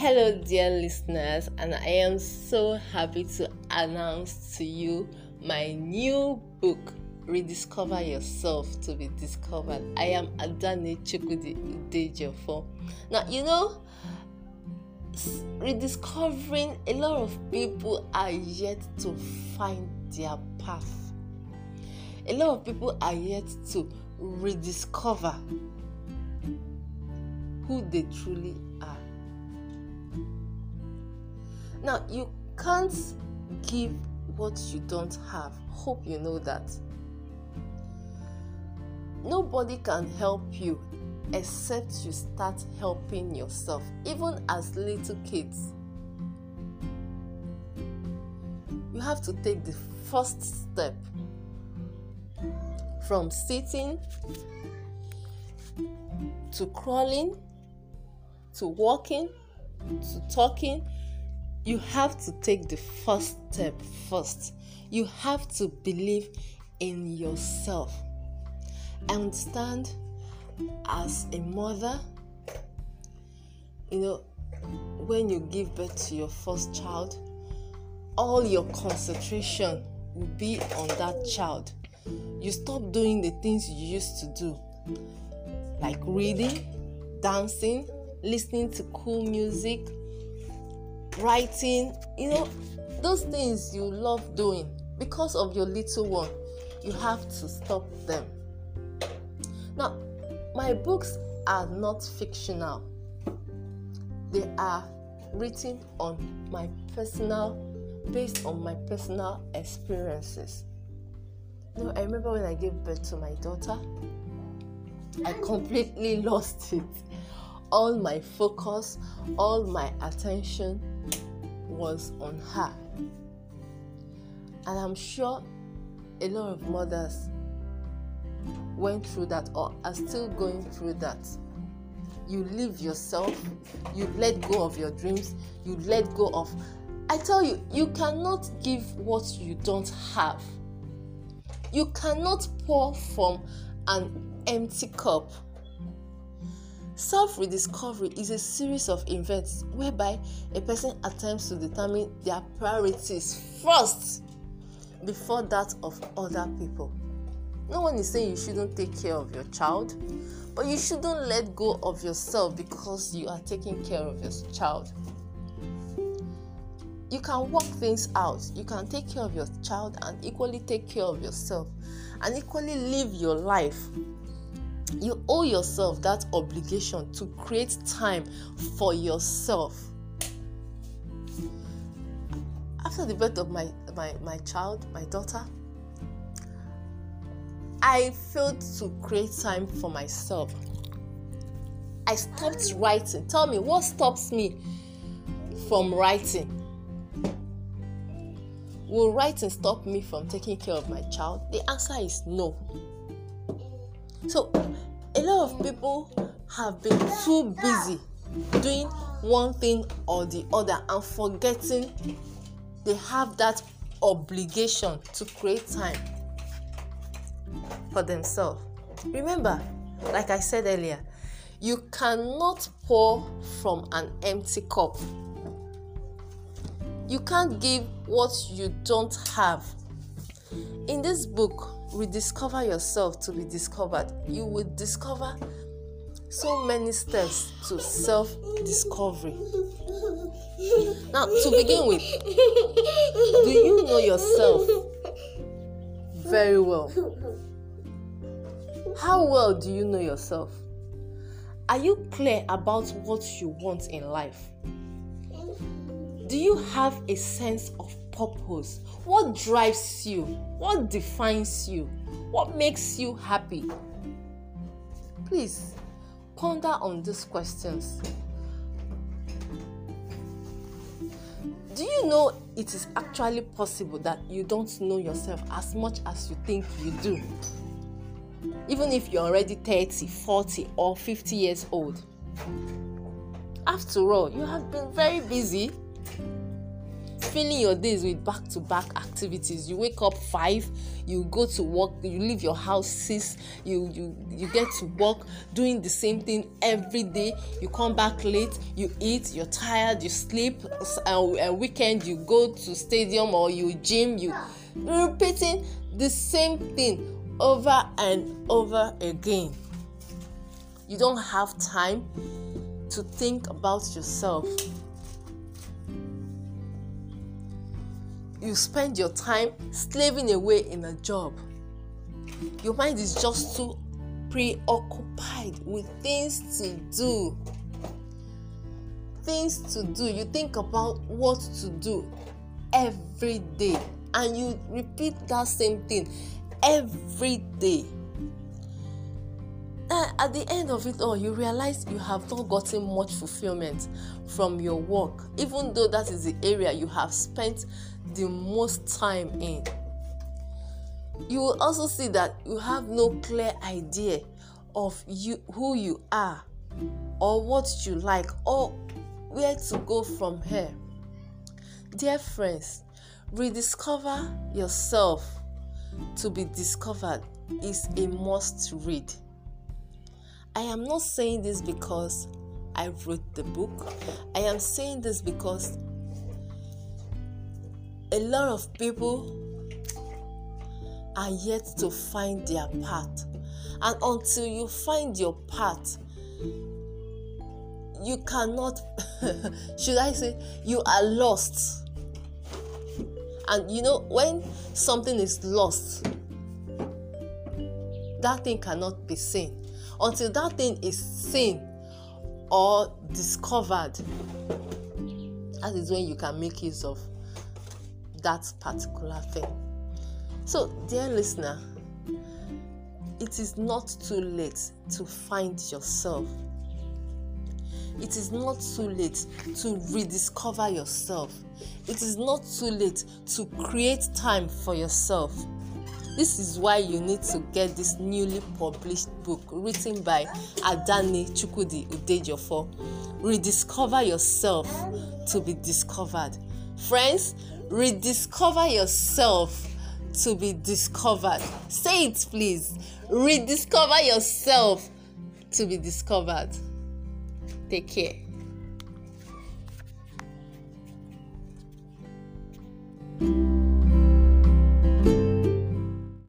Hello, dear listeners, and I am so happy to announce to you my new book, Rediscover Yourself to be Discovered. I am Adane Chukwudi Udejofo. Now, you know, rediscovering a lot of people are yet to find their path. A lot of people are yet to rediscover who they truly are. Now, you can't give what you don't have. Hope you know that. Nobody can help you except you start helping yourself, even as little kids. You have to take the first step from sitting to crawling to walking to talking you have to take the first step first. You have to believe in yourself. I understand as a mother, you know, when you give birth to your first child, all your concentration will be on that child. You stop doing the things you used to do, like reading, dancing, listening to cool music, writing, you know, those things you love doing because of your little one, you have to stop them. Now, my books are not fictional, they are written on my personal, based on my personal experiences. You know, I remember when I gave birth to my daughter, I completely lost it. All my focus, all my attention was on her. And I'm sure a lot of mothers went through that or are still going through that. You leave yourself, you let go of your dreams, you let go of. I tell you, you cannot give what you don't have. You cannot pour from an empty cup. Self rediscovery is a series of events whereby a person attempts to determine their priorities first before that of other people. No one is saying you shouldn't take care of your child, but you shouldn't let go of yourself because you are taking care of your child. You can work things out. You can take care of your child and equally take care of yourself and equally live your life owe yourself that obligation to create time for yourself. After the birth of my, my, my child, my daughter, I failed to create time for myself. I stopped writing. Tell me, what stops me from writing? Will writing stop me from taking care of my child? The answer is no. So, a lot of people have been too busy doing one thing or the other and forgetting they have that obligation to create time for themselves. Remember, like I said earlier, you cannot pour from an empty cup. You can't give what you don't have. In this book, rediscover yourself to be discovered, you will discover so many steps to self discovery. Now, to begin with, do you know yourself very well? How well do you know yourself? Are you clear about what you want in life? Do you have a sense of purpose? What drives you? What defines you? What makes you happy? Please ponder on these questions. Do you know it is actually possible that you don't know yourself as much as you think you do? Even if you're already 30, 40, or 50 years old. After all, you have been very busy filling your days with back to back activities. You wake up five you go to work you leave your house six you you you get to work doing the same thing every day. You come back late you eat you're tired you sleep. And, and weekend you go to stadium or you gym you repeating the same thing over and over again. You don't have time to think about yourself you spend your time slaving away in a job. Your mind is just too preoccupied with things to do. Things to do. You think about what to do every day and you repeat that same thing every day and at the end of it all you realize you have not gotten much fulfillment from your work even though that is the area you have spent the most time in. You will also see that you have no clear idea of you who you are or what you like or where to go from here. Dear friends rediscover yourself. To be discovered is a must read i am not saying this because i wrote the book i am saying this because a lot of people are yet to find their path. And until you find your path, you cannot, should I say, you are lost. And you know, when something is lost, that thing cannot be seen. Until that thing is seen or discovered, that is when you can make use of that particular thing. So, dear listener, it is not too late to find yourself. It is not too late to rediscover yourself. It is not too late to create time for yourself. This is why you need to get this newly published book written by Adani Chukwudi Udejofo. Rediscover yourself to be discovered. Friends, rediscover yourself to be discovered. Say it, please. Rediscover yourself to be discovered. Take care.